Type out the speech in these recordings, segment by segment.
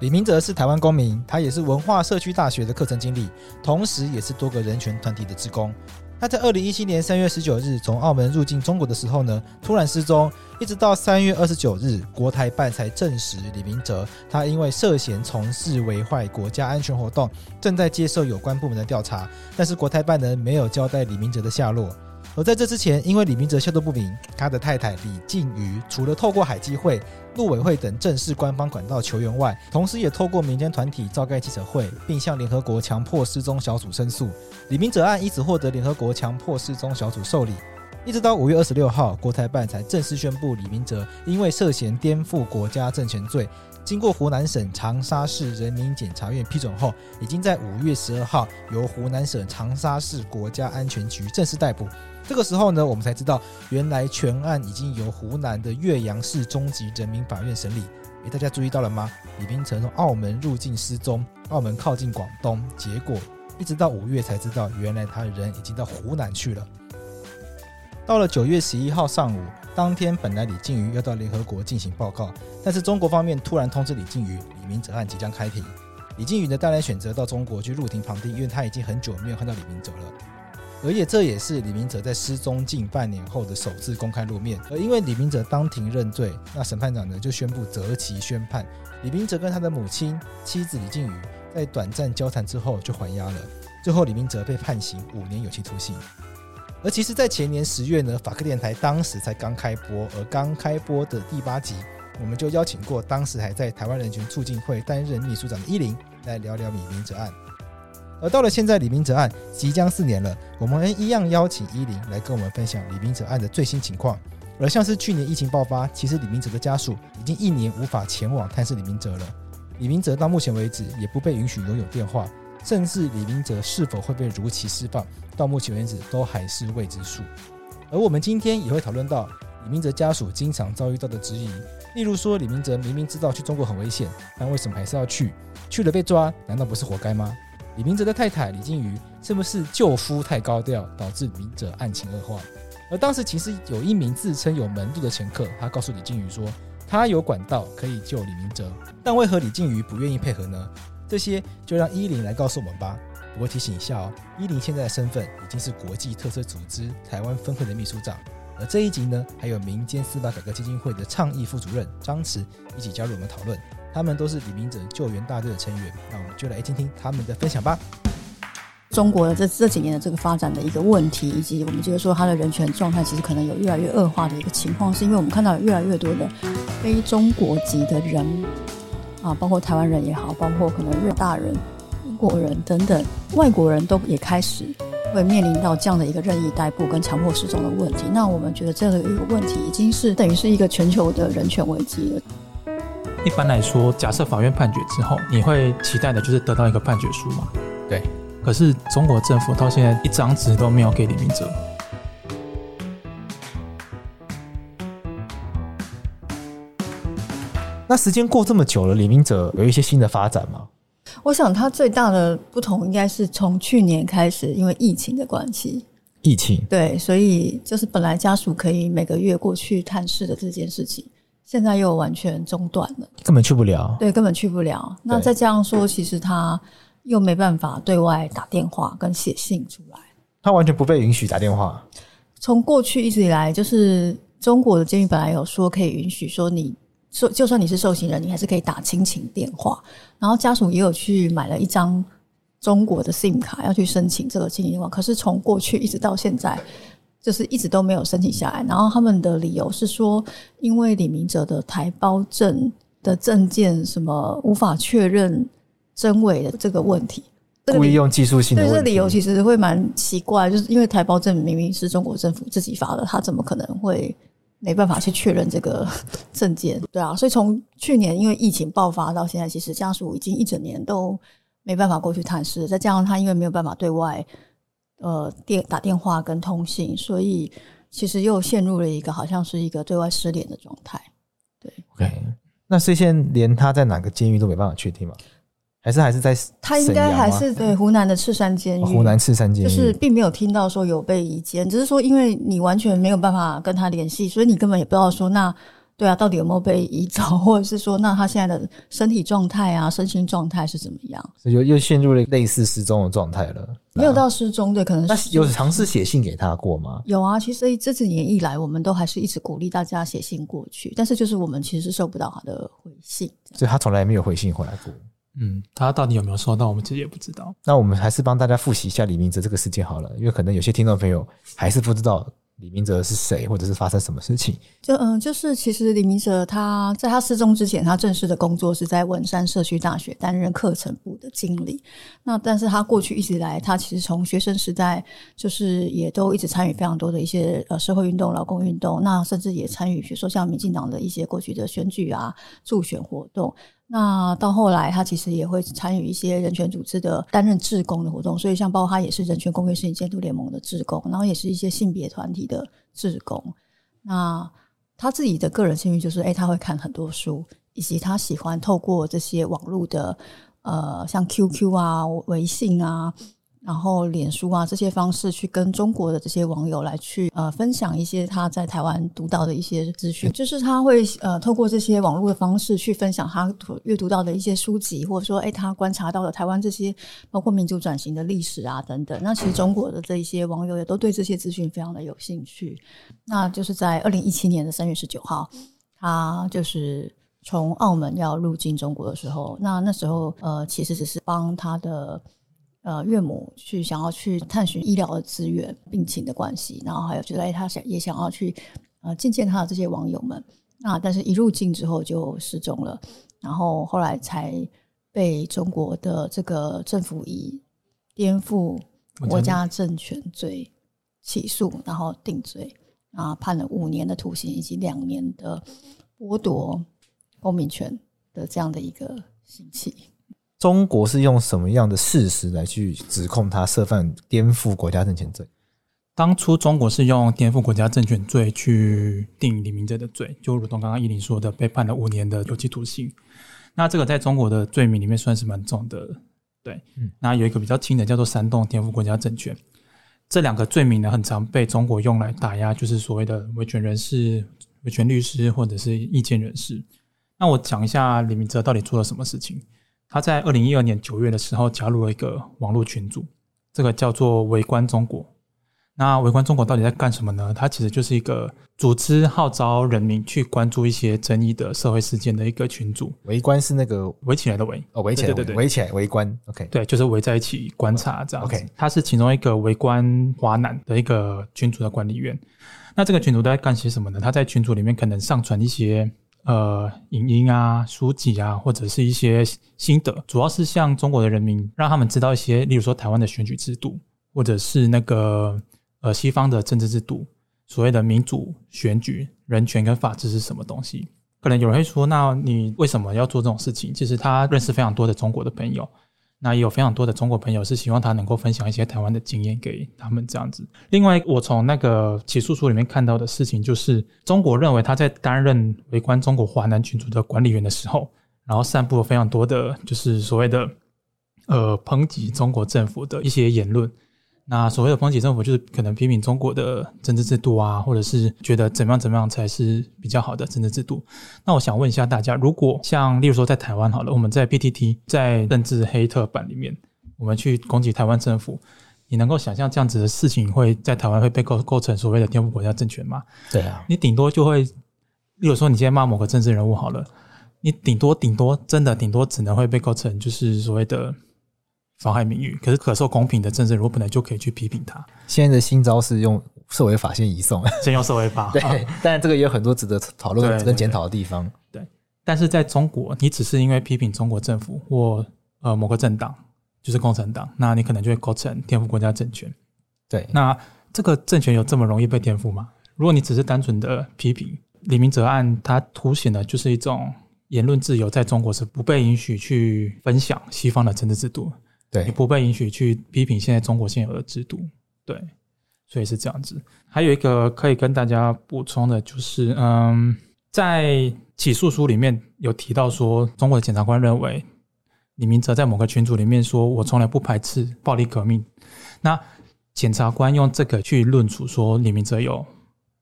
李明哲是台湾公民，他也是文化社区大学的课程经理，同时也是多个人权团体的职工。他在二零一七年三月十九日从澳门入境中国的时候呢，突然失踪，一直到三月二十九日，国台办才证实李明哲他因为涉嫌从事危害国家安全活动，正在接受有关部门的调查。但是国台办呢，没有交代李明哲的下落。而在这之前，因为李明哲下落不明，他的太太李静瑜除了透过海基会、陆委会等正式官方管道求援外，同时也透过民间团体召开记者会，并向联合国强迫失踪小组申诉。李明哲案因此获得联合国强迫失踪小组受理。一直到五月二十六号，国台办才正式宣布李明哲因为涉嫌颠覆国家政权罪，经过湖南省长沙市人民检察院批准后，已经在五月十二号由湖南省长沙市国家安全局正式逮捕。这个时候呢，我们才知道，原来全案已经由湖南的岳阳市中级人民法院审理。诶，大家注意到了吗？李明哲从澳门入境失踪，澳门靠近广东，结果一直到五月才知道，原来他的人已经到湖南去了。到了九月十一号上午，当天本来李静瑜要到联合国进行报告，但是中国方面突然通知李静瑜，李明哲案即将开庭。李静瑜呢，当然选择到中国去入庭旁听，因为他已经很久没有看到李明哲了。而且这也是李明哲在失踪近半年后的首次公开露面。而因为李明哲当庭认罪，那审判长呢就宣布择期宣判。李明哲跟他的母亲、妻子李静宇在短暂交谈之后就还押了。最后李明哲被判刑五年有期徒刑。而其实，在前年十月呢，法克电台当时才刚开播，而刚开播的第八集，我们就邀请过当时还在台湾人权促进会担任秘书长的依林来聊聊李明哲案。而到了现在，李明哲案即将四年了，我们一样邀请依林来跟我们分享李明哲案的最新情况。而像是去年疫情爆发，其实李明哲的家属已经一年无法前往探视李明哲了。李明哲到目前为止也不被允许拥有电话，甚至李明哲是否会被如期释放，到目前为止都还是未知数。而我们今天也会讨论到李明哲家属经常遭遇到的质疑，例如说李明哲明明知道去中国很危险，但为什么还是要去？去了被抓，难道不是活该吗？李明哲的太太李静瑜是不是救夫太高调，导致明哲案情恶化？而当时其实有一名自称有门路的乘客，他告诉李静瑜说，他有管道可以救李明哲，但为何李静瑜不愿意配合呢？这些就让依林来告诉我们吧。不过提醒一下哦，依林现在的身份已经是国际特色组织台湾分会的秘书长，而这一集呢，还有民间司法改革基金会的倡议副主任张弛一起加入我们讨论。他们都是李明哲救援大队的成员，那我们就来听听他们的分享吧。中国的这这几年的这个发展的一个问题，以及我们觉得说他的人权状态其实可能有越来越恶化的一个情况，是因为我们看到越来越多的非中国籍的人啊，包括台湾人也好，包括可能日大人、英国人等等外国人都也开始会面临到这样的一个任意逮捕跟强迫失踪的问题。那我们觉得这个一个问题已经是等于是一个全球的人权危机了。一般来说，假设法院判决之后，你会期待的就是得到一个判决书嘛？对。可是中国政府到现在一张纸都没有给李明哲。那时间过这么久了，李明哲有一些新的发展吗？我想他最大的不同应该是从去年开始，因为疫情的关系。疫情。对，所以就是本来家属可以每个月过去探视的这件事情。现在又完全中断了，根本去不了。对，根本去不了。那再这样说，其实他又没办法对外打电话跟写信出来。他完全不被允许打电话。从过去一直以来，就是中国的监狱本来有说可以允许说你受，就算你是受刑人，你还是可以打亲情电话。然后家属也有去买了一张中国的 SIM 卡，要去申请这个亲情电话。可是从过去一直到现在。就是一直都没有申请下来，然后他们的理由是说，因为李明哲的台胞证的证件什么无法确认真伪的这个问题，故意用技术性的。对，这个理由其实会蛮奇怪，就是因为台胞证明明是中国政府自己发的，他怎么可能会没办法去确认这个 证件？对啊，所以从去年因为疫情爆发到现在，其实家属已经一整年都没办法过去探视，再加上他因为没有办法对外。呃，电打电话跟通信，所以其实又陷入了一个好像是一个对外失联的状态。对，OK，那所以现在连他在哪个监狱都没办法确定吗？还是还是在？他应该还是对湖南的赤山监狱。湖南赤山监狱就是并没有听到说有被移监，只是说因为你完全没有办法跟他联系，所以你根本也不知道说那对啊，到底有没有被移走，或者是说，那他现在的身体状态啊、身心状态是怎么样？所以又又陷入了类似失踪的状态了。没有到失踪的，可能是有尝试写信给他过吗？有啊，其实这几年以来，我们都还是一直鼓励大家写信过去，但是就是我们其实是收不到他的回信，所以他从来没有回信回来过。嗯，他到底有没有收到，我们其实也不知道。那我们还是帮大家复习一下李明哲这个事件好了，因为可能有些听众朋友还是不知道。李明哲是谁，或者是发生什么事情？就嗯，就是其实李明哲他在他失踪之前，他正式的工作是在文山社区大学担任课程部的经理。那但是他过去一直以来，他其实从学生时代就是也都一直参与非常多的一些呃社会运动、劳工运动，那甚至也参与比如说像民进党的一些过去的选举啊、助选活动。那到后来，他其实也会参与一些人权组织的担任志工的活动，所以像包括他也是人权公约事情监督联盟的志工，然后也是一些性别团体的志工。那他自己的个人兴趣就是，哎、他会看很多书，以及他喜欢透过这些网络的，呃，像 QQ 啊、微信啊。然后，脸书啊这些方式去跟中国的这些网友来去呃分享一些他在台湾读到的一些资讯，就是他会呃透过这些网络的方式去分享他阅读到的一些书籍，或者说诶他观察到的台湾这些包括民主转型的历史啊等等。那其实中国的这一些网友也都对这些资讯非常的有兴趣。那就是在二零一七年的三月十九号，他就是从澳门要入境中国的时候，那那时候呃其实只是帮他的。呃，岳母去想要去探寻医疗的资源、病情的关系，然后还有觉得哎，他想也想要去呃见见他的这些网友们那，但是一入境之后就失踪了，然后后来才被中国的这个政府以颠覆国家政权罪起诉，然后定罪啊，判了五年的徒刑以及两年的剥夺公民权的这样的一个刑期。中国是用什么样的事实来去指控他涉犯颠覆国家政权罪？当初中国是用颠覆国家政权罪去定李明哲的罪，就如同刚刚依林说的，被判了五年的有期徒刑。那这个在中国的罪名里面算是蛮重的，对。嗯，那有一个比较轻的叫做煽动颠覆国家政权。这两个罪名呢，很常被中国用来打压，就是所谓的维权人士、维权律师或者是意见人士。那我讲一下李明哲到底做了什么事情。他在二零一二年九月的时候加入了一个网络群组，这个叫做“围观中国”。那“围观中国”到底在干什么呢？它其实就是一个组织号召人民去关注一些争议的社会事件的一个群组。围观是那个围起来的围哦，围起来，对对对，围起来围观。OK，对，就是围在一起观察这样子。OK，他是其中一个围观华南的一个群组的管理员。那这个群组都在干些什么呢？他在群组里面可能上传一些。呃，影音啊、书籍啊，或者是一些心得，主要是向中国的人民，让他们知道一些，例如说台湾的选举制度，或者是那个呃西方的政治制度，所谓的民主选举、人权跟法治是什么东西。可能有人会说，那你为什么要做这种事情？其实他认识非常多的中国的朋友。那也有非常多的中国朋友是希望他能够分享一些台湾的经验给他们这样子。另外，我从那个起诉书里面看到的事情，就是中国认为他在担任围观中国华南群组的管理员的时候，然后散布了非常多的，就是所谓的呃抨击中国政府的一些言论。那所谓的抨击政府，就是可能批评中国的政治制度啊，或者是觉得怎么样怎么样才是比较好的政治制度。那我想问一下大家，如果像例如说在台湾好了，我们在 PTT 在政治黑特版里面，我们去攻击台湾政府，你能够想象这样子的事情会在台湾会被构构成所谓的颠覆国家政权吗？对啊，你顶多就会，例如说你今天骂某个政治人物好了，你顶多顶多真的顶多只能会被构成就是所谓的。妨害名誉，可是可受公平的政治人物本来就可以去批评他。现在的新招是用社会法先移送，先用社会法。对，但这个也有很多值得讨论 跟检讨的地方。对，但是在中国，你只是因为批评中国政府或呃某个政党，就是共产党，那你可能就会构成颠覆国家政权。对，那这个政权有这么容易被颠覆吗？如果你只是单纯的批评李明哲案，它凸显的就是一种言论自由在中国是不被允许去分享西方的政治制度。对，你不被允许去批评现在中国现有的制度，对，所以是这样子。还有一个可以跟大家补充的，就是嗯，在起诉书里面有提到说，中国的检察官认为李明哲在某个群组里面说：“我从来不排斥暴力革命。”那检察官用这个去论处说李明哲有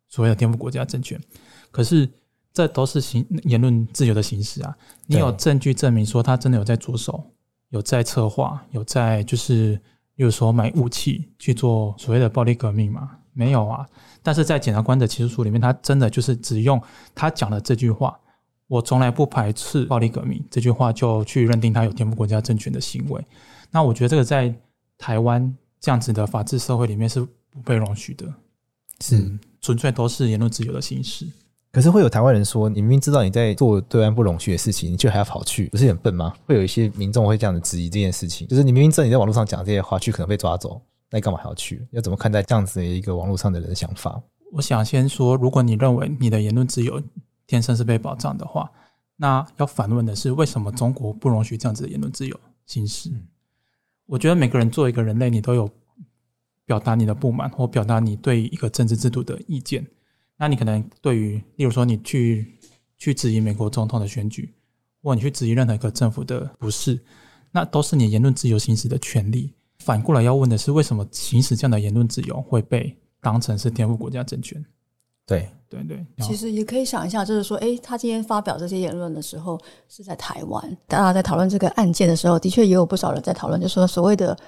所谓的颠覆国家政权，可是。这都是行言论自由的形式啊。你有证据证明说他真的有在着手，有在策划，有在就是，比如说买武器去做所谓的暴力革命吗？没有啊。但是在检察官的起诉书里面，他真的就是只用他讲的这句话：“我从来不排斥暴力革命”这句话就去认定他有颠覆国家政权的行为。那我觉得这个在台湾这样子的法治社会里面是不被容许的，是纯粹都是言论自由的形式。可是会有台湾人说：“你明明知道你在做对岸不容许的事情，你却还要跑去，不是很笨吗？”会有一些民众会这样子质疑这件事情，就是你明明知道你在网络上讲这些话，去可能被抓走，那你干嘛还要去？要怎么看待这样子的一个网络上的人的想法？我想先说，如果你认为你的言论自由天生是被保障的话，那要反问的是，为什么中国不容许这样子的言论自由行使？我觉得每个人作为一个人类，你都有表达你的不满或表达你对一个政治制度的意见。那你可能对于，例如说你去去质疑美国总统的选举，或你去质疑任何一个政府的不是，那都是你言论自由行使的权利。反过来要问的是，为什么行使这样的言论自由会被当成是颠覆国家政权？对对对。其实也可以想一下，就是说，诶，他今天发表这些言论的时候是在台湾，大家在讨论这个案件的时候，的确也有不少人在讨论，就是说所谓的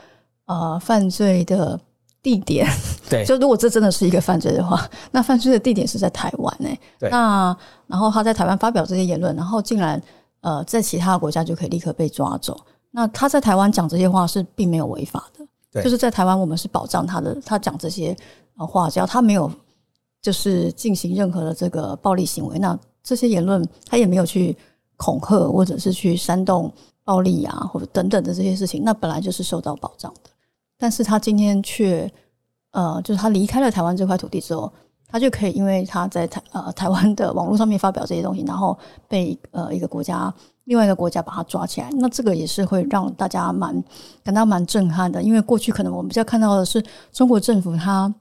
呃犯罪的。地点对，就如果这真的是一个犯罪的话，那犯罪的地点是在台湾呢、欸。对，那然后他在台湾发表这些言论，然后竟然呃在其他国家就可以立刻被抓走。那他在台湾讲这些话是并没有违法的，对，就是在台湾我们是保障他的，他讲这些话，只要他没有就是进行任何的这个暴力行为，那这些言论他也没有去恐吓或者是去煽动暴力啊，或者等等的这些事情，那本来就是受到保障的。但是他今天却，呃，就是他离开了台湾这块土地之后，他就可以因为他在台呃 台湾的网络上面发表这些东西，然后被呃一个国家另外一个国家把他抓起来，那这个也是会让大家蛮感到蛮震撼的，因为过去可能我们比较看到的是中国政府他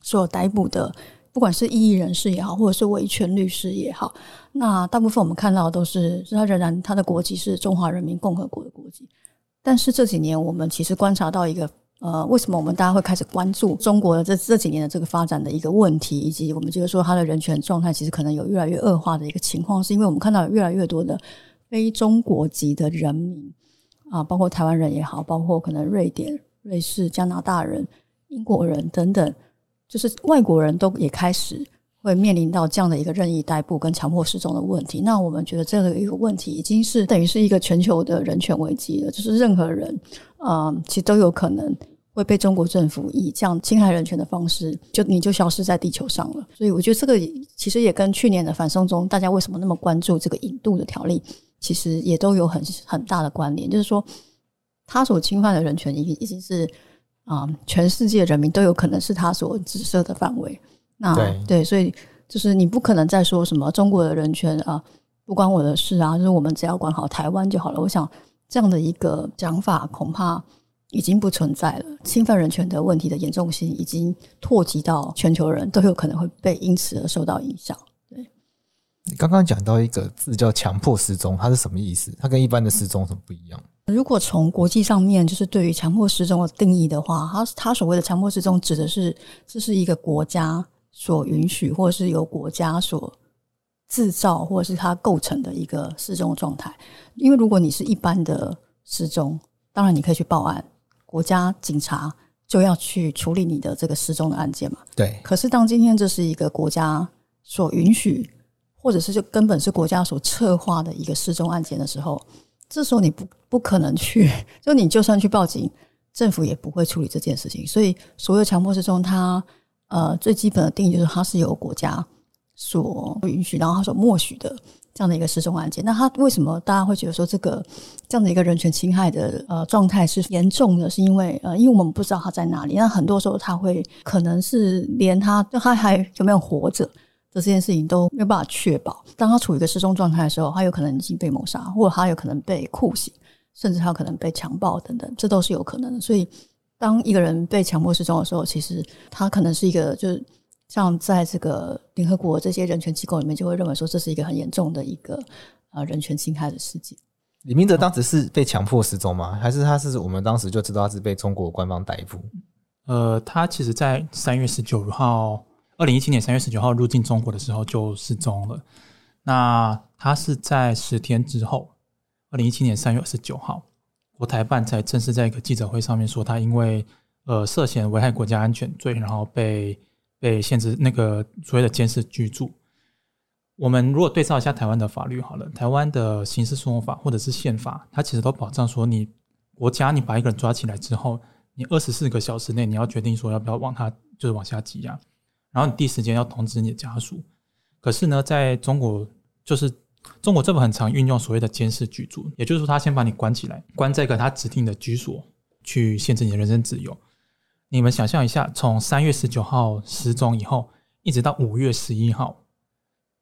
所逮捕的，不管是异议人士也好，或者是维权律师也好，那大部分我们看到的都是，是他仍然他的国籍是中华人民共和国的国籍，但是这几年我们其实观察到一个。呃，为什么我们大家会开始关注中国的这这几年的这个发展的一个问题，以及我们觉得说他的人权状态其实可能有越来越恶化的一个情况，是因为我们看到越来越多的非中国籍的人民啊，包括台湾人也好，包括可能瑞典、瑞士、加拿大人、英国人等等，就是外国人都也开始会面临到这样的一个任意逮捕跟强迫失踪的问题。那我们觉得这个一个问题已经是等于是一个全球的人权危机了，就是任何人。啊、其实都有可能会被中国政府以这样侵害人权的方式，就你就消失在地球上了。所以我觉得这个其实也跟去年的反送中，大家为什么那么关注这个引渡的条例，其实也都有很很大的关联。就是说，他所侵犯的人权已经已经是啊、全世界人民都有可能是他所指涉的范围。那对，对，所以就是你不可能再说什么中国的人权啊，不关我的事啊，就是我们只要管好台湾就好了。我想。这样的一个讲法恐怕已经不存在了。侵犯人权的问题的严重性已经拓及到全球人都有可能会被因此而受到影响。对，你刚刚讲到一个字叫“强迫失踪”，它是什么意思？它跟一般的失踪有什么不一样？如果从国际上面就是对于强迫失踪的定义的话，它它所谓的强迫失踪指的是这是一个国家所允许，或者是由国家所。制造或者是它构成的一个失踪状态，因为如果你是一般的失踪，当然你可以去报案，国家警察就要去处理你的这个失踪的案件嘛。对。可是当今天这是一个国家所允许，或者是就根本是国家所策划的一个失踪案件的时候，这时候你不不可能去，就你就算去报警，政府也不会处理这件事情。所以，所有强迫失踪，它呃最基本的定义就是它是由国家。所不允许，然后他所默许的这样的一个失踪案件，那他为什么大家会觉得说这个这样的一个人权侵害的呃状态是严重的？是因为呃，因为我们不知道他在哪里，那很多时候他会可能是连他他还有没有活着的这件事情都没有办法确保。当他处于一个失踪状态的时候，他有可能已经被谋杀，或者他有可能被酷刑，甚至他有可能被强暴等等，这都是有可能的。所以，当一个人被强迫失踪的时候，其实他可能是一个就是。像在这个联合国这些人权机构里面，就会认为说这是一个很严重的一个呃人权侵害的事件。李明哲当时是被强迫失踪吗？还是他是我们当时就知道他是被中国官方逮捕？呃，他其实在三月十九号，二零一七年三月十九号入境中国的时候就失踪了。那他是在十天之后，二零一七年三月二十九号，国台办才正式在一个记者会上面说，他因为呃涉嫌危害国家安全罪，然后被被限制那个所谓的监视居住。我们如果对照一下台湾的法律好了，台湾的刑事诉讼法或者是宪法，它其实都保障说，你国家你把一个人抓起来之后，你二十四个小时内你要决定说要不要往他就是往下羁押，然后你第一时间要通知你的家属。可是呢，在中国就是中国政府很常运用所谓的监视居住，也就是说，他先把你关起来，关在一个他指定的居所，去限制你的人身自由。你们想象一下，从三月十九号失踪以后，一直到五月十一号。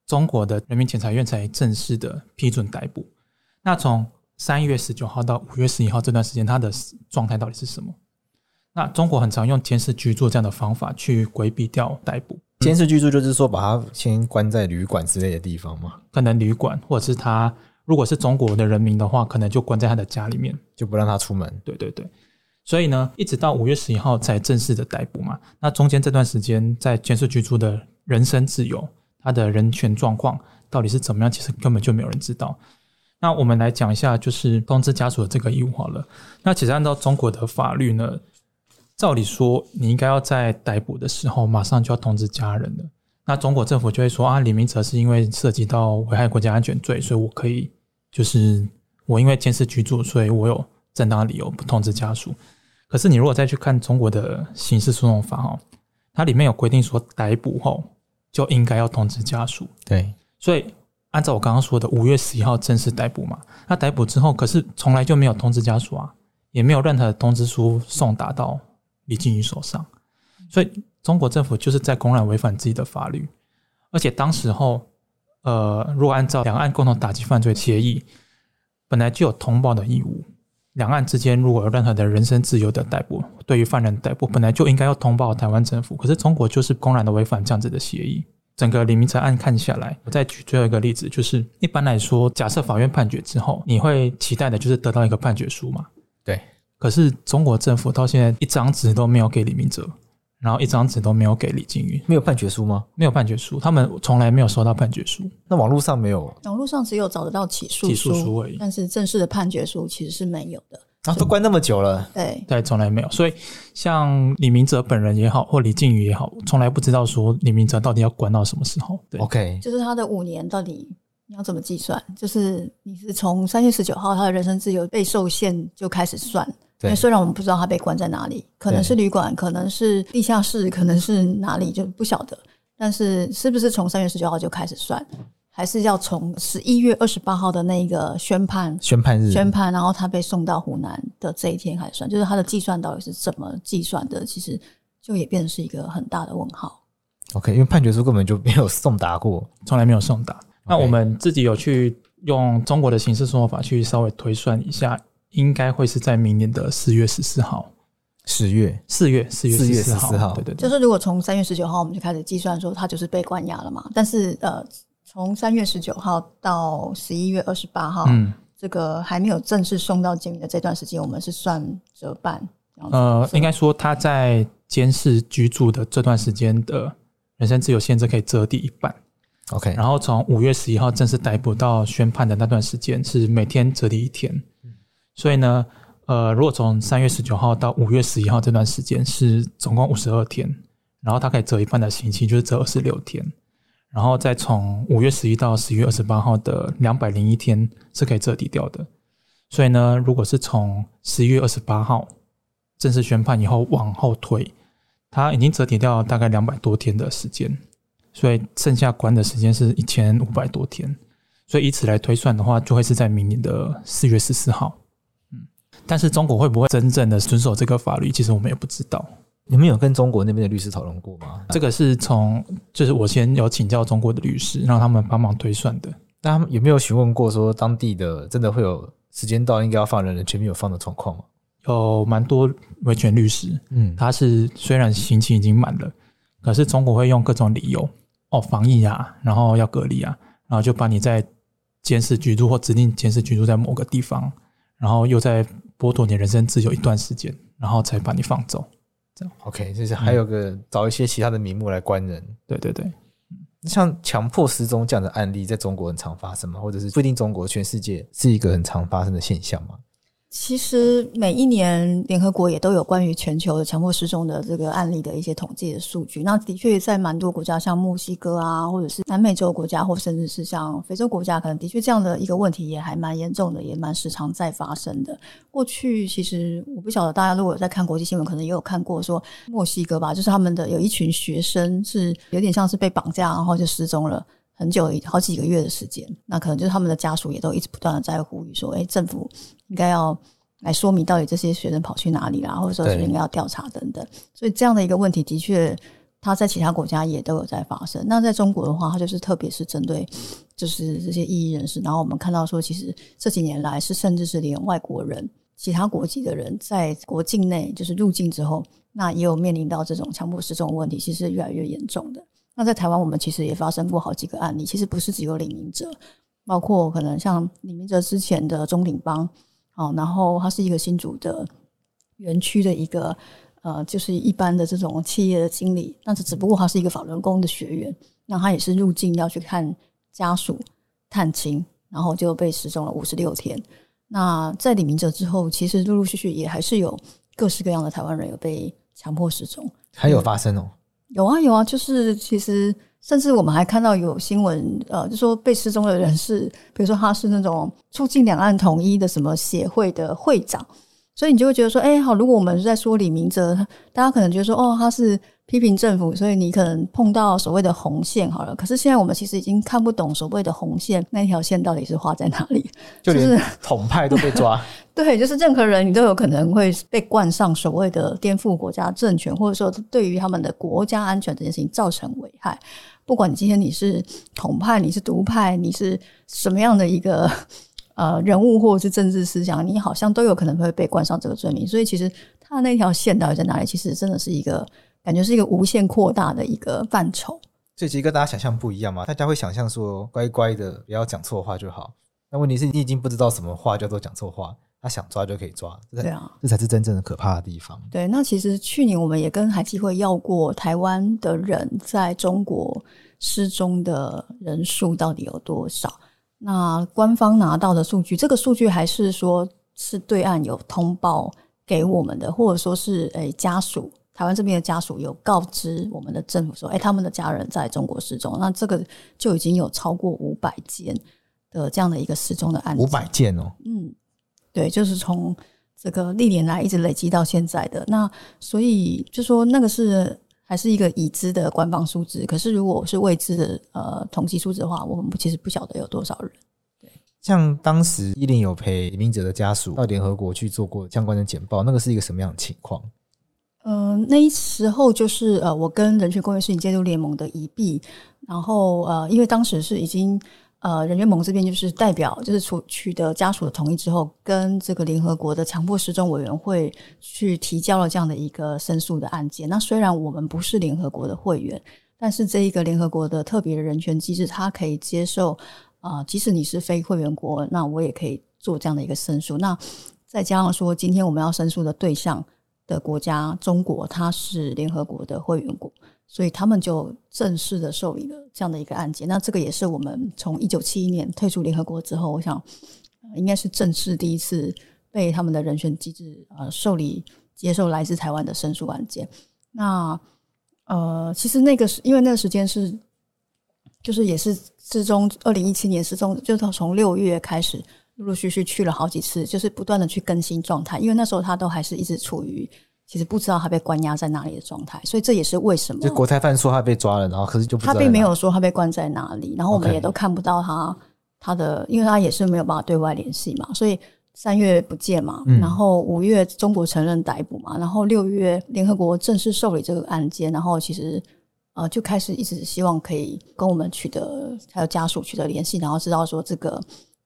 中国的人民检察院才正式的批准逮捕。那从三月十九号到五月十一号这段时间，他的状态到底是什么？那中国很常用监视居住这样的方法去规避掉逮捕。监视居住就是说把他先关在旅馆之类的地方嘛？可能旅馆，或者是他如果是中国的人民的话，可能就关在他的家里面，就不让他出门。对对对。所以呢，一直到五月十一号才正式的逮捕嘛。那中间这段时间在监视居住的人身自由。他的人权状况到底是怎么样？其实根本就没有人知道。那我们来讲一下，就是通知家属的这个义务好了。那其实按照中国的法律呢，照理说你应该要在逮捕的时候马上就要通知家人的。那中国政府就会说啊，李明哲是因为涉及到危害国家安全罪，所以我可以就是我因为监视居住，所以我有正当理由不通知家属。可是你如果再去看中国的刑事诉讼法哦，它里面有规定说逮捕后。就应该要通知家属。对，所以按照我刚刚说的，五月十一号正式逮捕嘛。那逮捕之后，可是从来就没有通知家属啊，也没有任何的通知书送达到李进宇手上。所以中国政府就是在公然违反自己的法律。而且当时候，呃，如果按照两岸共同打击犯罪协议，本来就有通报的义务。两岸之间如果有任何的人身自由的逮捕，对于犯人逮捕，本来就应该要通报台湾政府。可是中国就是公然的违反这样子的协议。整个李明哲案看下来，我再举最后一个例子，就是一般来说，假设法院判决之后，你会期待的就是得到一个判决书嘛？对。可是中国政府到现在一张纸都没有给李明哲，然后一张纸都没有给李进宇，没有判决书吗？没有判决书，他们从来没有收到判决书。那网络上没有？网络上只有找得到起诉书，起诉书而已。但是正式的判决书其实是没有的。啊，都关那么久了，对对，从来没有。所以像李明哲本人也好，或李进宇也好，从来不知道说李明哲到底要关到什么时候。对，OK，就是他的五年到底你要怎么计算？就是你是从三月十九号他的人身自由被受限就开始算。对，因为虽然我们不知道他被关在哪里，可能是旅馆，可能是地下室，可能是哪里，就不晓得。但是是不是从三月十九号就开始算？还是要从十一月二十八号的那个宣判宣判日宣判，然后他被送到湖南的这一天开始算，就是他的计算到底是怎么计算的？其实就也变成是一个很大的问号。OK，因为判决书根本就没有送达过，从来没有送达。那我们自己有去用中国的刑事诉讼法去稍微推算一下，应该会是在明年的四月十四号。十月四月四月十四号，对对对，就是如果从三月十九号我们就开始计算说他就是被关押了嘛，但是呃。从三月十九号到十一月二十八号，嗯，这个还没有正式送到监狱的这段时间，我们是算折半。呃，应该说他在监视居住的这段时间的人身自由限制可以折抵一半。OK，然后从五月十一号正式逮捕到宣判的那段时间是每天折抵一天。所以呢，呃，如果从三月十九号到五月十一号这段时间是总共五十二天，然后他可以折一半的刑期，就是折二十六天。然后再从五月十一到十一月二十八号的两百零一天是可以折抵掉的，所以呢，如果是从十一月二十八号正式宣判以后往后推，他已经折抵掉大概两百多天的时间，所以剩下关的时间是一千五百多天，所以以此来推算的话，就会是在明年的四月十四号。嗯，但是中国会不会真正的遵守这个法律，其实我们也不知道。你们有跟中国那边的律师讨论过吗？这个是从，就是我先有请教中国的律师，让他们帮忙推算的。那他们有没有询问过说当地的真的会有时间到应该要放人的，却没有放的状况吗？有蛮多维权律师，嗯，他是虽然刑期已经满了，可是中国会用各种理由，哦，防疫啊，然后要隔离啊，然后就把你在监视居住或指定监视居住在某个地方，然后又在剥夺你人身自由一段时间，然后才把你放走。这样 OK，就是还有个找一些其他的名目来关人，对对对。像强迫失踪这样的案例，在中国很常发生吗？或者是不一定中国，全世界是一个很常发生的现象吗？其实每一年联合国也都有关于全球的强迫失踪的这个案例的一些统计的数据。那的确在蛮多国家，像墨西哥啊，或者是南美洲国家，或甚至是像非洲国家，可能的确这样的一个问题也还蛮严重的，也蛮时常在发生的。过去其实我不晓得大家如果有在看国际新闻，可能也有看过说墨西哥吧，就是他们的有一群学生是有点像是被绑架，然后就失踪了。很久，好几个月的时间，那可能就是他们的家属也都一直不断的在呼吁说：“哎，政府应该要来说明到底这些学生跑去哪里啦，或者说是应该要调查等等。”所以这样的一个问题，的确，它在其他国家也都有在发生。那在中国的话，它就是特别是针对就是这些异议人士。然后我们看到说，其实这几年来是甚至是连外国人、其他国籍的人在国境内就是入境之后，那也有面临到这种强迫失踪问题，其实越来越严重的。那在台湾，我们其实也发生过好几个案例。其实不是只有李明哲，包括可能像李明哲之前的中鼎邦，哦，然后他是一个新竹的园区的一个呃，就是一般的这种企业的经理，但是只不过他是一个法轮功的学员，那他也是入境要去看家属探亲，然后就被失踪了五十六天。那在李明哲之后，其实陆陆续续也还是有各式各样的台湾人有被强迫失踪，还有发生哦。有啊有啊，就是其实甚至我们还看到有新闻，呃，就说被失踪的人是，比如说他是那种促进两岸统一的什么协会的会长，所以你就会觉得说，哎，好，如果我们在说李明哲，大家可能觉得说，哦，他是。批评政府，所以你可能碰到所谓的红线好了。可是现在我们其实已经看不懂所谓的红线，那条线到底是画在哪里？就是 统派都被抓。对，就是任何人你都有可能会被冠上所谓的颠覆国家政权，或者说对于他们的国家安全这件事情造成危害。不管你今天你是统派，你是独派，你是什么样的一个 呃人物或者是政治思想，你好像都有可能会被冠上这个罪名。所以其实他那条线到底在哪里？其实真的是一个。感觉是一个无限扩大的一个范畴，所以其实跟大家想象不一样嘛。大家会想象说，乖乖的不要讲错话就好。那问题是你已经不知道什么话叫做讲错话，他想抓就可以抓。对啊，这才是真正的可怕的地方。对，那其实去年我们也跟海基会要过台湾的人在中国失踪的人数到底有多少？那官方拿到的数据，这个数据还是说是对岸有通报给我们的，或者说是诶家属。台湾这边的家属有告知我们的政府说：“哎，他们的家人在中国失踪。”那这个就已经有超过五百件的这样的一个失踪的案子。五百件哦，嗯，对，就是从这个历年来一直累积到现在的。那所以就说那个是还是一个已知的官方数字。可是如果是未知的呃统计数字的话，我们其实不晓得有多少人。对，像当时伊林有陪李明哲的家属到联合国去做过相关的简报，那个是一个什么样的情况？嗯、呃，那时候就是呃，我跟人权公约示警监督联盟的宜碧，然后呃，因为当时是已经呃，人权盟这边就是代表，就是取取得家属的同意之后，跟这个联合国的强迫失踪委员会去提交了这样的一个申诉的案件。那虽然我们不是联合国的会员，但是这一个联合国的特别的人权机制，它可以接受啊、呃，即使你是非会员国，那我也可以做这样的一个申诉。那再加上说，今天我们要申诉的对象。的国家中国，它是联合国的会员国，所以他们就正式的受理了这样的一个案件。那这个也是我们从一九七一年退出联合国之后，我想应该是正式第一次被他们的人选机制呃受理接受来自台湾的申诉案件。那呃，其实那个是因为那个时间是就是也是失踪，二零一七年失踪，就是从六月开始。陆陆续续去了好几次，就是不断的去更新状态，因为那时候他都还是一直处于其实不知道他被关押在哪里的状态，所以这也是为什么。就国台办说他被抓了，然后可是就不知道他并没有说他被关在哪里，然后我们也都看不到他他的，因为他也是没有办法对外联系嘛，所以三月不见嘛，然后五月中国承认逮捕嘛，然后六月联合国正式受理这个案件，然后其实呃就开始一直希望可以跟我们取得还有家属取得联系，然后知道说这个。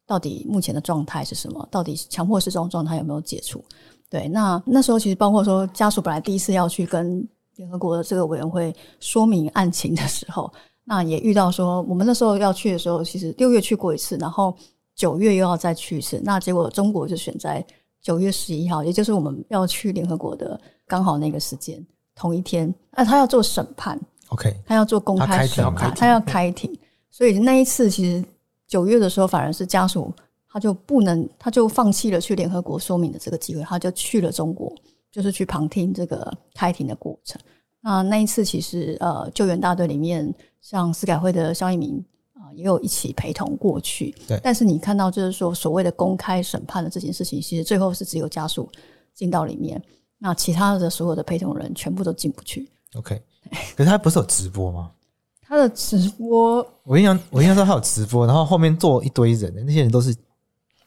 到底目前的状态是什么？到底强迫失踪状态有没有解除？对，那那时候其实包括说家属本来第一次要去跟联合国的这个委员会说明案情的时候，那也遇到说我们那时候要去的时候，其实六月去过一次，然后九月又要再去一次，那结果中国就选在九月十一号，也就是我们要去联合国的刚好那个时间同一天，那他要做审判。OK，他要做公开审判，他要开庭，所以那一次其实九月的时候，反而是家属他就不能，他就放弃了去联合国说明的这个机会，他就去了中国，就是去旁听这个开庭的过程。那那一次其实呃，救援大队里面像司改会的肖一鸣啊，也有一起陪同过去。对，但是你看到就是说所谓的公开审判的这件事情，其实最后是只有家属进到里面，那其他的所有的陪同人全部都进不去。OK，可是他不是有直播吗？他的直播，我印象我印象中他有直播，然后后面坐一堆人，那些人都是。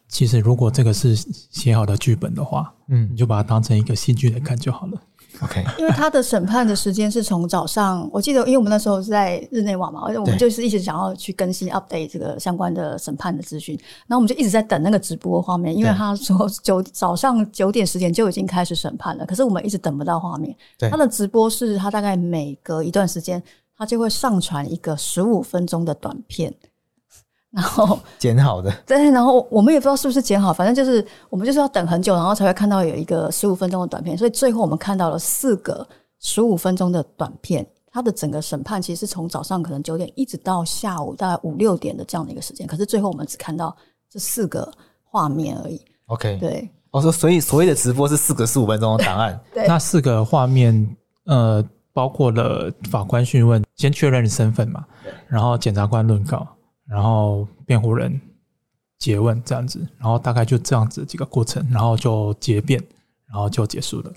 其实如果这个是写好的剧本的话，嗯，你就把它当成一个戏剧来看就好了。OK，因为他的审判的时间是从早上，我记得，因为我们那时候是在日内瓦嘛，而且我们就是一直想要去更新 update 这个相关的审判的资讯，然后我们就一直在等那个直播画面，因为他说九早上九点十点就已经开始审判了，可是我们一直等不到画面。对，他的直播是他大概每隔一段时间，他就会上传一个十五分钟的短片。然后 剪好的，对，然后我们也不知道是不是剪好，反正就是我们就是要等很久，然后才会看到有一个十五分钟的短片。所以最后我们看到了四个十五分钟的短片。它的整个审判其实是从早上可能九点一直到下午大概五六点的这样的一个时间，可是最后我们只看到这四个画面而已。OK，对，我说所以所谓的直播是四个十五分钟的档案，对，那四个画面呃包括了法官讯问，先确认身份嘛，然后检察官论告。然后辩护人诘问这样子，然后大概就这样子几个过程，然后就结辩，然后就结束了。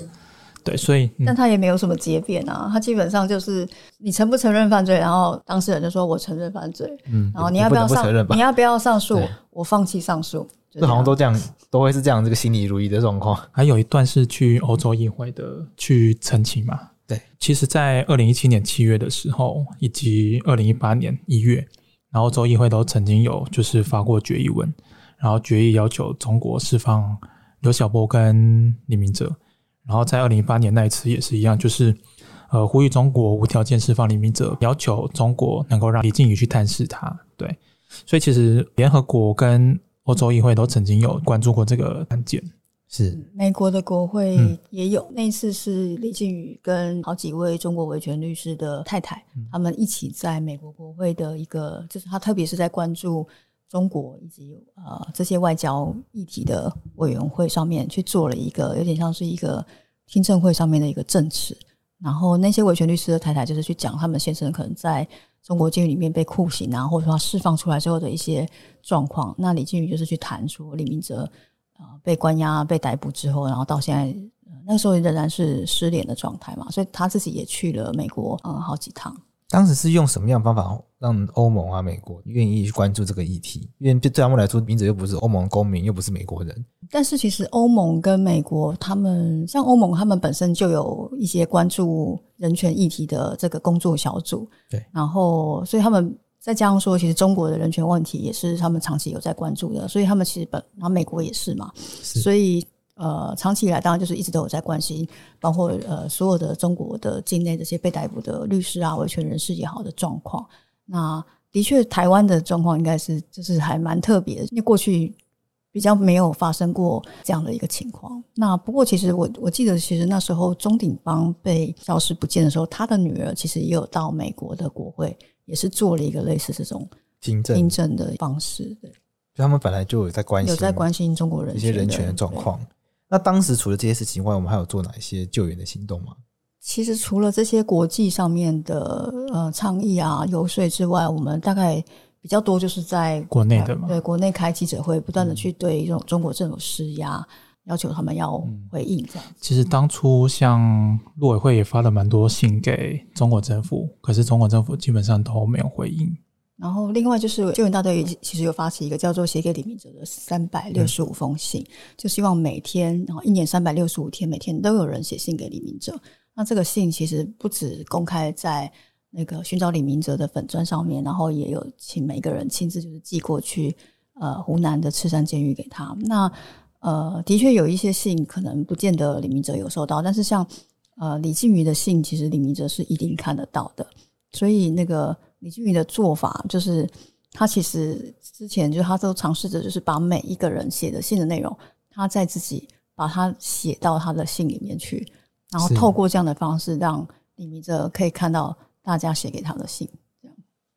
对，所以、嗯、但他也没有什么结辩啊，他基本上就是你承不承认犯罪，然后当事人就说我承认犯罪，嗯，然后你要不要上，你要不要上诉？我放弃上诉。这好像都这样，都会是这样这个心理如意的状况。还有一段是去欧洲议会的去澄清嘛？其实，在二零一七年七月的时候，以及二零一八年一月。然后州议会都曾经有就是发过决议文，然后决议要求中国释放刘晓波跟李明哲，然后在二零一八年那一次也是一样，就是呃呼吁中国无条件释放李明哲，要求中国能够让李靖宇去探视他。对，所以其实联合国跟欧洲议会都曾经有关注过这个案件。是。美国的国会也有，嗯、那一次是李靖宇跟好几位中国维权律师的太太，嗯、他们一起在美国国会的一个，就是他特别是在关注中国以及呃这些外交议题的委员会上面去做了一个有点像是一个听证会上面的一个证词，然后那些维权律师的太太就是去讲他们先生可能在中国监狱里面被酷刑啊，或者说他释放出来之后的一些状况，那李靖宇就是去谈说李明哲。啊，被关押、被逮捕之后，然后到现在，那个时候仍然是失联的状态嘛，所以他自己也去了美国，嗯，好几趟。当时是用什么样的方法让欧盟啊、美国愿意去关注这个议题？因为对他们来说，名字又不是欧盟公民，又不是美国人。但是其实欧盟跟美国，他们像欧盟，他们本身就有一些关注人权议题的这个工作小组。对，然后所以他们。再加上说，其实中国的人权问题也是他们长期有在关注的，所以他们其实本，然后美国也是嘛，是所以呃，长期以来当然就是一直都有在关心，包括呃所有的中国的境内这些被逮捕的律师啊、维权人士也好的状况。那的确，台湾的状况应该是就是还蛮特别的，因为过去比较没有发生过这样的一个情况。那不过，其实我我记得，其实那时候钟鼎邦被消失不见的时候，他的女儿其实也有到美国的国会。也是做了一个类似这种听证听证的方式，对，他们本来就有在关心，有在关心中国人一些人权的状况。那当时除了这些事情外，我们还有做哪一些救援的行动吗？其实除了这些国际上面的呃倡议啊、游说之外，我们大概比较多就是在国内的嘛，对国内开记者会，不断的去对这种中国政府施压。嗯要求他们要回应这样。其实当初像陆委会也发了蛮多信给中国政府，可是中国政府基本上都没有回应。然后另外就是救援大队其实有发起一个叫做“写给李明哲”的三百六十五封信，嗯、就希望每天然后一年三百六十五天，每天都有人写信给李明哲。那这个信其实不止公开在那个寻找李明哲的粉砖上面，然后也有请每个人亲自就是寄过去呃湖南的赤山监狱给他。那呃，的确有一些信可能不见得李明哲有收到，但是像呃李靖宇的信，其实李明哲是一定看得到的。所以那个李靖宇的做法，就是他其实之前就他都尝试着，就是把每一个人写的信的内容，他在自己把它写到他的信里面去，然后透过这样的方式，让李明哲可以看到大家写给他的信，这样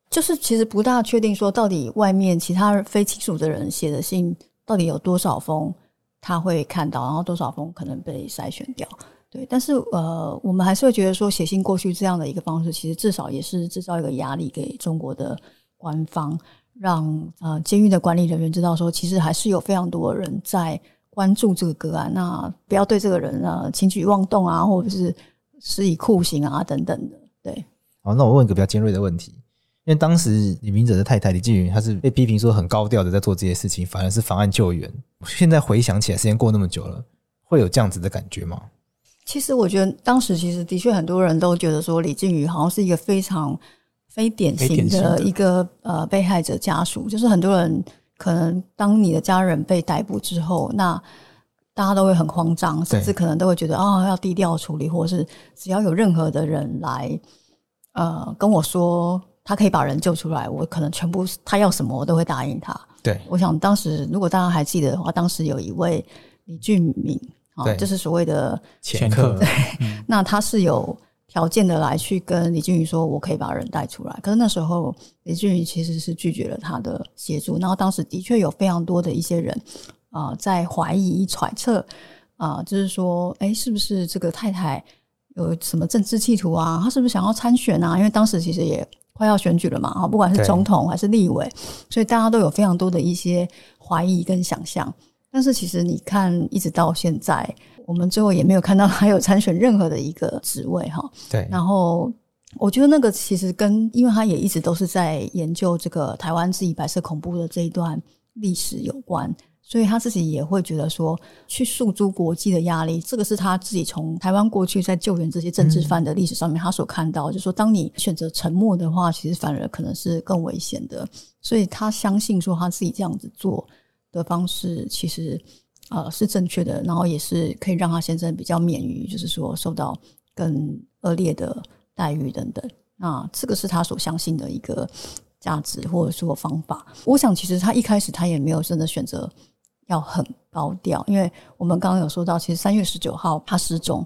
就是其实不大确定说到底外面其他非亲属的人写的信到底有多少封他会看到，然后多少封可能被筛选掉。对，但是呃，我们还是会觉得说写信过去这样的一个方式，其实至少也是制造一个压力给中国的官方，让呃监狱的管理人员知道说，其实还是有非常多的人在关注这个个案，那不要对这个人呢轻举妄动啊，或者是施以酷刑啊等等的。对，好，那我问一个比较尖锐的问题，因为当时李明哲的太太李静云，她是被批评说很高调的在做这些事情，反而是妨碍救援。现在回想起来，时间过那么久了，会有这样子的感觉吗？其实我觉得当时其实的确很多人都觉得说李静瑜好像是一个非常非典型的一个呃被害者家属，就是很多人可能当你的家人被逮捕之后，那大家都会很慌张，甚至可能都会觉得啊、哦、要低调处理，或者是只要有任何的人来呃跟我说他可以把人救出来，我可能全部他要什么我都会答应他。对，我想当时如果大家还记得的话，当时有一位李俊敏。啊，就是所谓的前客。对，那他是有条件的来去跟李俊宇说，我可以把人带出来。可是那时候李俊宇其实是拒绝了他的协助。然后当时的确有非常多的一些人啊、呃，在怀疑、揣测啊，就是说，哎，是不是这个太太有什么政治企图啊？他是不是想要参选啊？因为当时其实也快要选举了嘛，哈，不管是总统还是立委，所以大家都有非常多的一些怀疑跟想象。但是其实你看，一直到现在，我们最后也没有看到他有参选任何的一个职位哈。对。然后我觉得那个其实跟，因为他也一直都是在研究这个台湾自己白色恐怖的这一段历史有关，所以他自己也会觉得说，去诉诸国际的压力，这个是他自己从台湾过去在救援这些政治犯的历史上面他所看到，就是说，当你选择沉默的话，其实反而可能是更危险的。所以他相信说他自己这样子做。的方式其实呃是正确的，然后也是可以让他先生比较免于就是说受到更恶劣的待遇等等。那这个是他所相信的一个价值或者说方法。我想其实他一开始他也没有真的选择要很高调，因为我们刚刚有说到，其实三月十九号他失踪，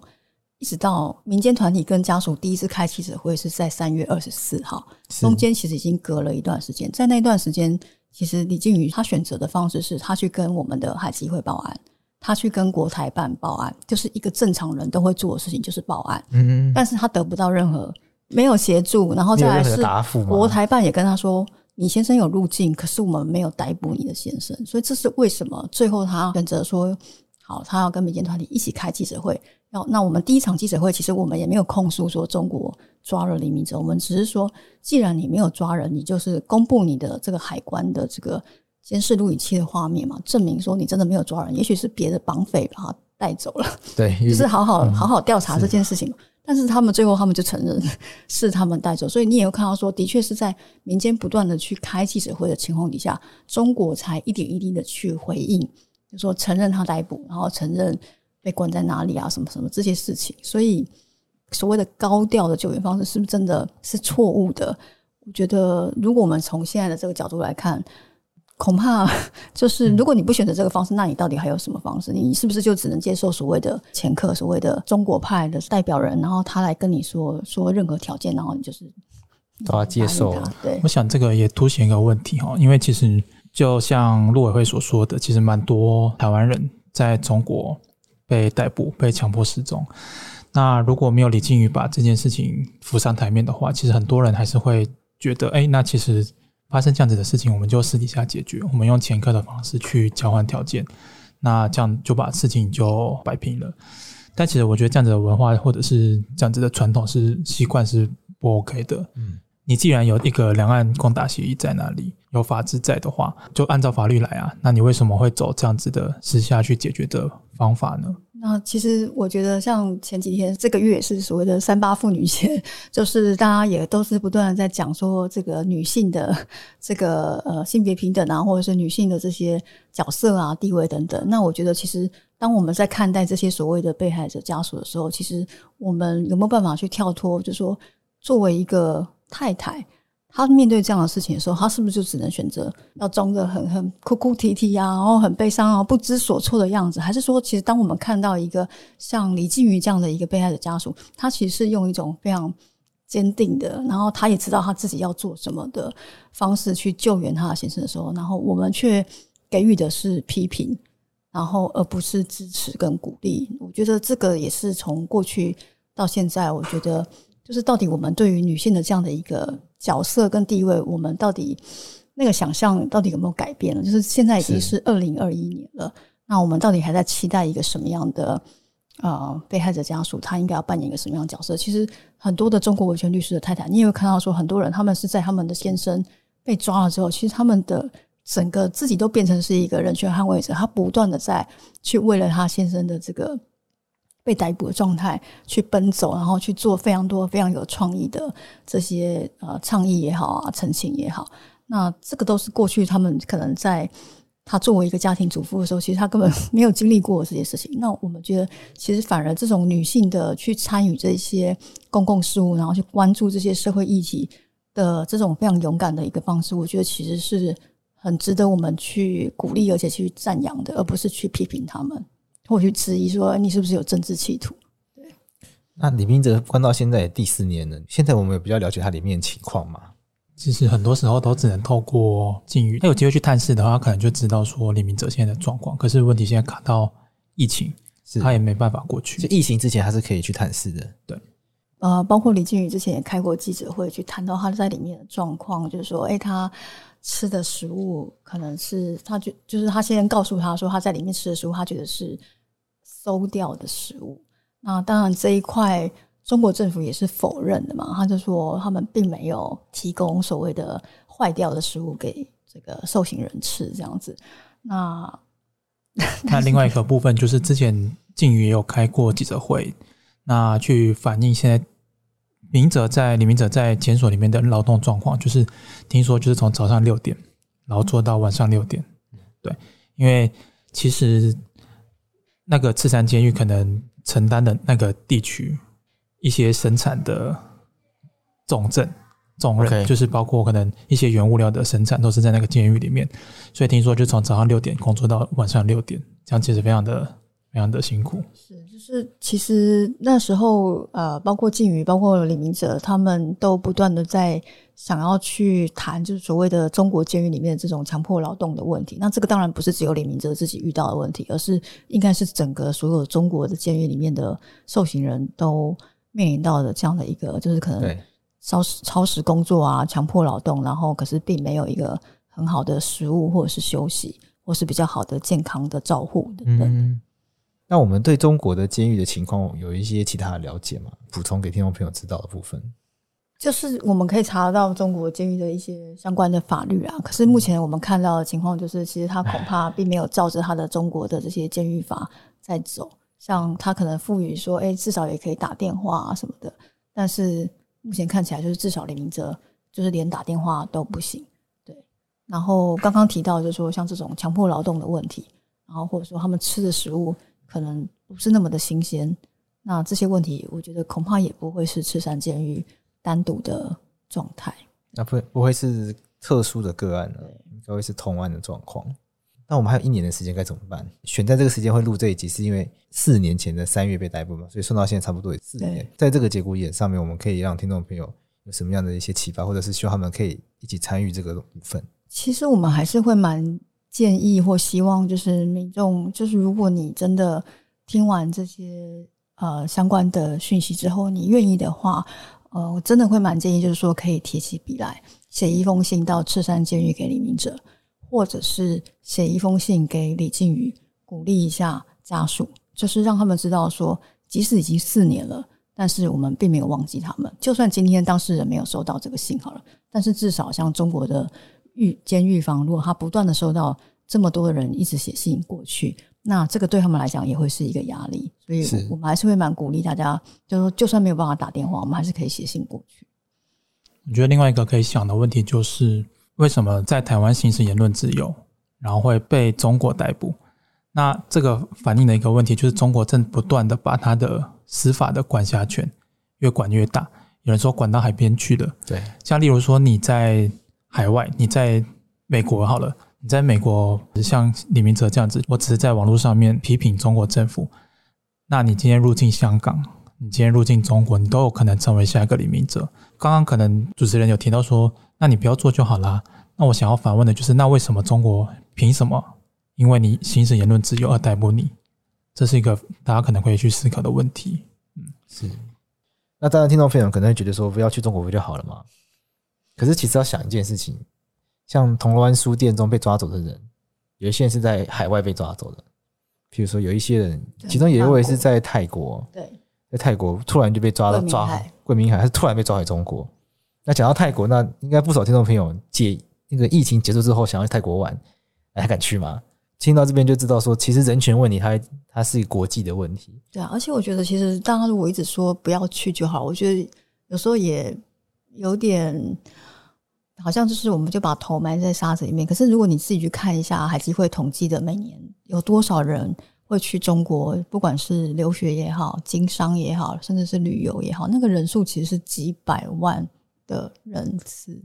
一直到民间团体跟家属第一次开记者会是在三月二十四号，中间其实已经隔了一段时间，在那段时间。其实李静宇他选择的方式是他去跟我们的海基会报案，他去跟国台办报案，就是一个正常人都会做的事情，就是报案。嗯，但是他得不到任何没有协助，然后再来是国台办也跟他说，你先生有入境，可是我们没有逮捕你的先生，所以这是为什么最后他选择说好，他要跟民间团体一起开记者会。要那我们第一场记者会，其实我们也没有控诉说中国抓了李明哲，我们只是说，既然你没有抓人，你就是公布你的这个海关的这个监视录影器的画面嘛，证明说你真的没有抓人，也许是别的绑匪把他带走了，对，就是好好好好调查这件事情。但是他们最后他们就承认是他们带走，所以你也会看到说，的确是在民间不断的去开记者会的情况底下，中国才一点一滴的去回应，就说承认他逮捕，然后承认。被关在哪里啊？什么什么这些事情，所以所谓的高调的救援方式是不是真的是错误的？我觉得，如果我们从现在的这个角度来看，恐怕就是如果你不选择这个方式，那你到底还有什么方式？你是不是就只能接受所谓的前客、所谓的中国派的代表人，然后他来跟你说说任何条件，然后你就是都要接受？对，我想这个也凸显一个问题哈，因为其实就像陆委会所说的，其实蛮多台湾人在中国。被逮捕、被强迫失踪。那如果没有李靖宇把这件事情浮上台面的话，其实很多人还是会觉得，哎，那其实发生这样子的事情，我们就私底下解决，我们用前科的方式去交换条件，那这样就把事情就摆平了。但其实我觉得这样子的文化或者是这样子的传统是习惯是不 OK 的。嗯，你既然有一个两岸共打协议在那里，有法治在的话，就按照法律来啊。那你为什么会走这样子的私下去解决的方法呢？那其实我觉得，像前几天这个月是所谓的三八妇女节，就是大家也都是不断的在讲说这个女性的这个呃性别平等啊，或者是女性的这些角色啊、地位等等。那我觉得，其实当我们在看待这些所谓的被害者家属的时候，其实我们有没有办法去跳脱，就是说作为一个太太。他面对这样的事情的时候，他是不是就只能选择要装着很很哭哭啼啼啊，然后很悲伤啊，不知所措的样子？还是说，其实当我们看到一个像李静瑜这样的一个被害者家属，他其实是用一种非常坚定的，然后他也知道他自己要做什么的方式去救援他的先生的时候，然后我们却给予的是批评，然后而不是支持跟鼓励。我觉得这个也是从过去到现在，我觉得就是到底我们对于女性的这样的一个角色跟地位，我们到底那个想象到底有没有改变了？就是现在已经是二零二一年了，那我们到底还在期待一个什么样的？呃，被害者家属他应该要扮演一个什么样的角色？其实很多的中国维权律师的太太，你也会看到说，很多人他们是在他们的先生被抓了之后，其实他们的整个自己都变成是一个人权捍卫者，他不断的在去为了他先生的这个被逮捕的状态去奔走，然后去做非常多非常有创意的这些呃倡议也好啊，澄清也好，那这个都是过去他们可能在。他作为一个家庭主妇的时候，其实他根本没有经历过这些事情。那我们觉得，其实反而这种女性的去参与这些公共事务，然后去关注这些社会议题的这种非常勇敢的一个方式，我觉得其实是很值得我们去鼓励，而且去赞扬的，而不是去批评他们，或去质疑说你是不是有政治企图。对。那李明哲关到现在也第四年了，现在我们有比较了解他里面的情况吗？其实很多时候都只能透过境遇，他有机会去探视的话，他可能就知道说李明哲现在的状况。可是问题现在卡到疫情，是他也没办法过去。就疫情之前，他是可以去探视的。对，呃，包括李靖宇之前也开过记者会，去谈到他在里面的状况，就是说，哎，他吃的食物可能是他就就是他先告诉他说他在里面吃的食物，他觉得是馊掉的食物。那当然这一块。中国政府也是否认的嘛？他就说他们并没有提供所谓的坏掉的食物给这个受刑人吃，这样子。那 那另外一个部分就是之前靖宇也有开过记者会，那去反映现在明哲在李明哲在监所里面的劳动状况，就是听说就是从早上六点，然后做到晚上六点。对，因为其实那个赤山监狱可能承担的那个地区。一些生产的重镇重任，就是包括可能一些原物料的生产，都是在那个监狱里面。所以听说，就从早上六点工作到晚上六点，这样其实非常的非常的辛苦。是，就是其实那时候，呃，包括靖宇，包括李明哲，他们都不断的在想要去谈，就是所谓的中国监狱里面的这种强迫劳动的问题。那这个当然不是只有李明哲自己遇到的问题，而是应该是整个所有中国的监狱里面的受刑人都。面临到的这样的一个，就是可能超时超时工作啊，强迫劳动，然后可是并没有一个很好的食物或者是休息，或是比较好的健康的照护等等。嗯，那我们对中国的监狱的情况有一些其他的了解吗？补充给听众朋友知道的部分，就是我们可以查到中国监狱的一些相关的法律啊。可是目前我们看到的情况，就是其实他恐怕并没有照着他的中国的这些监狱法在走。像他可能赋予说，哎，至少也可以打电话啊什么的，但是目前看起来就是至少李明哲就是连打电话都不行，对。然后刚刚提到就是说像这种强迫劳动的问题，然后或者说他们吃的食物可能不是那么的新鲜，那这些问题我觉得恐怕也不会是赤山监狱单独的状态，那不不会是特殊的个案呢？应该会是同案的状况。那我们还有一年的时间该怎么办？选在这个时间会录这一集，是因为四年前的三月被逮捕嘛，所以算到现在差不多也四年。在这个节骨眼上面，我们可以让听众朋友有什么样的一些启发，或者是希望他们可以一起参与这个部分。其实我们还是会蛮建议或希望，就是民众，就是如果你真的听完这些呃相关的讯息之后，你愿意的话，呃，我真的会蛮建议，就是说可以提起笔来写一封信到赤山监狱给李明哲。或者是写一封信给李靖宇，鼓励一下家属，就是让他们知道说，即使已经四年了，但是我们并没有忘记他们。就算今天当事人没有收到这个信好了，但是至少像中国的狱监狱方，如果他不断的收到这么多的人一直写信过去，那这个对他们来讲也会是一个压力。所以我们还是会蛮鼓励大家，就是说就算没有办法打电话，我们还是可以写信过去。我觉得另外一个可以想的问题就是。为什么在台湾行使言论自由，然后会被中国逮捕？那这个反映的一个问题就是，中国正不断的把他的司法的管辖权越管越大。有人说管到海边去了，对。像例如说你在海外，你在美国好了，你在美国像李明哲这样子，我只是在网络上面批评中国政府。那你今天入境香港，你今天入境中国，你都有可能成为下一个李明哲。刚刚可能主持人有提到说，那你不要做就好啦。那我想要反问的就是，那为什么中国凭什么？因为你行使言论自由而逮捕你？这是一个大家可能会去思考的问题。嗯，是。那当然，听众朋友可能会觉得说，不要去中国不就好了吗？可是其实要想一件事情，像铜锣湾书店中被抓走的人，有一些人是在海外被抓走的。比如说，有一些人，其中有一位是在泰国，对，在泰国突然就被抓到抓桂明海，还是突然被抓回中国。那讲到泰国，那应该不少听众朋友解那个疫情结束之后想要去泰国玩，还敢去吗？听到这边就知道说，其实人权问题它它是国际的问题。对啊，而且我觉得其实，大家如果一直说不要去就好，我觉得有时候也有点。好像就是我们就把头埋在沙子里面。可是如果你自己去看一下，海基会统计的每年有多少人会去中国，不管是留学也好、经商也好，甚至是旅游也好，那个人数其实是几百万的人次。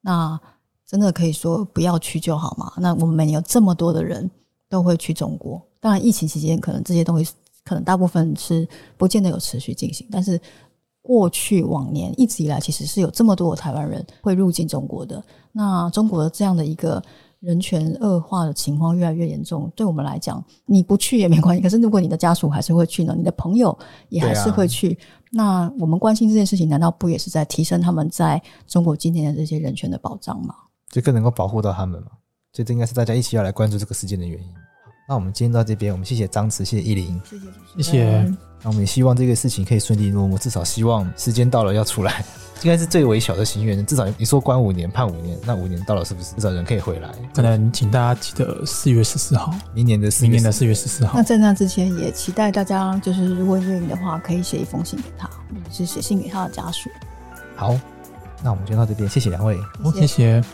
那真的可以说不要去就好嘛？那我们每年有这么多的人都会去中国，当然疫情期间可能这些东西可能大部分是不见得有持续进行，但是。过去往年一直以来，其实是有这么多的台湾人会入境中国的。那中国的这样的一个人权恶化的情况越来越严重，对我们来讲，你不去也没关系。可是如果你的家属还是会去呢？你的朋友也还是会去。啊、那我们关心这件事情，难道不也是在提升他们在中国今天的这些人权的保障吗？这更能够保护到他们吗？所以这应该是大家一起要来关注这个事件的原因。那我们今天到这边，我们谢谢张慈，谢谢依林，谢谢谢谢。那我们也希望这个事情可以顺利落幕，至少希望时间到了要出来，应该是最微小的心愿。至少你说关五年判五年，那五年到了是不是至少人可以回来？可能请大家记得四月十四号，明年的明年的四月十四号。那在那之前，也期待大家就是如果愿意的话，可以写一封信给他，或者是写信给他的家属。好，那我们就到这边，谢谢两位，谢谢。谢谢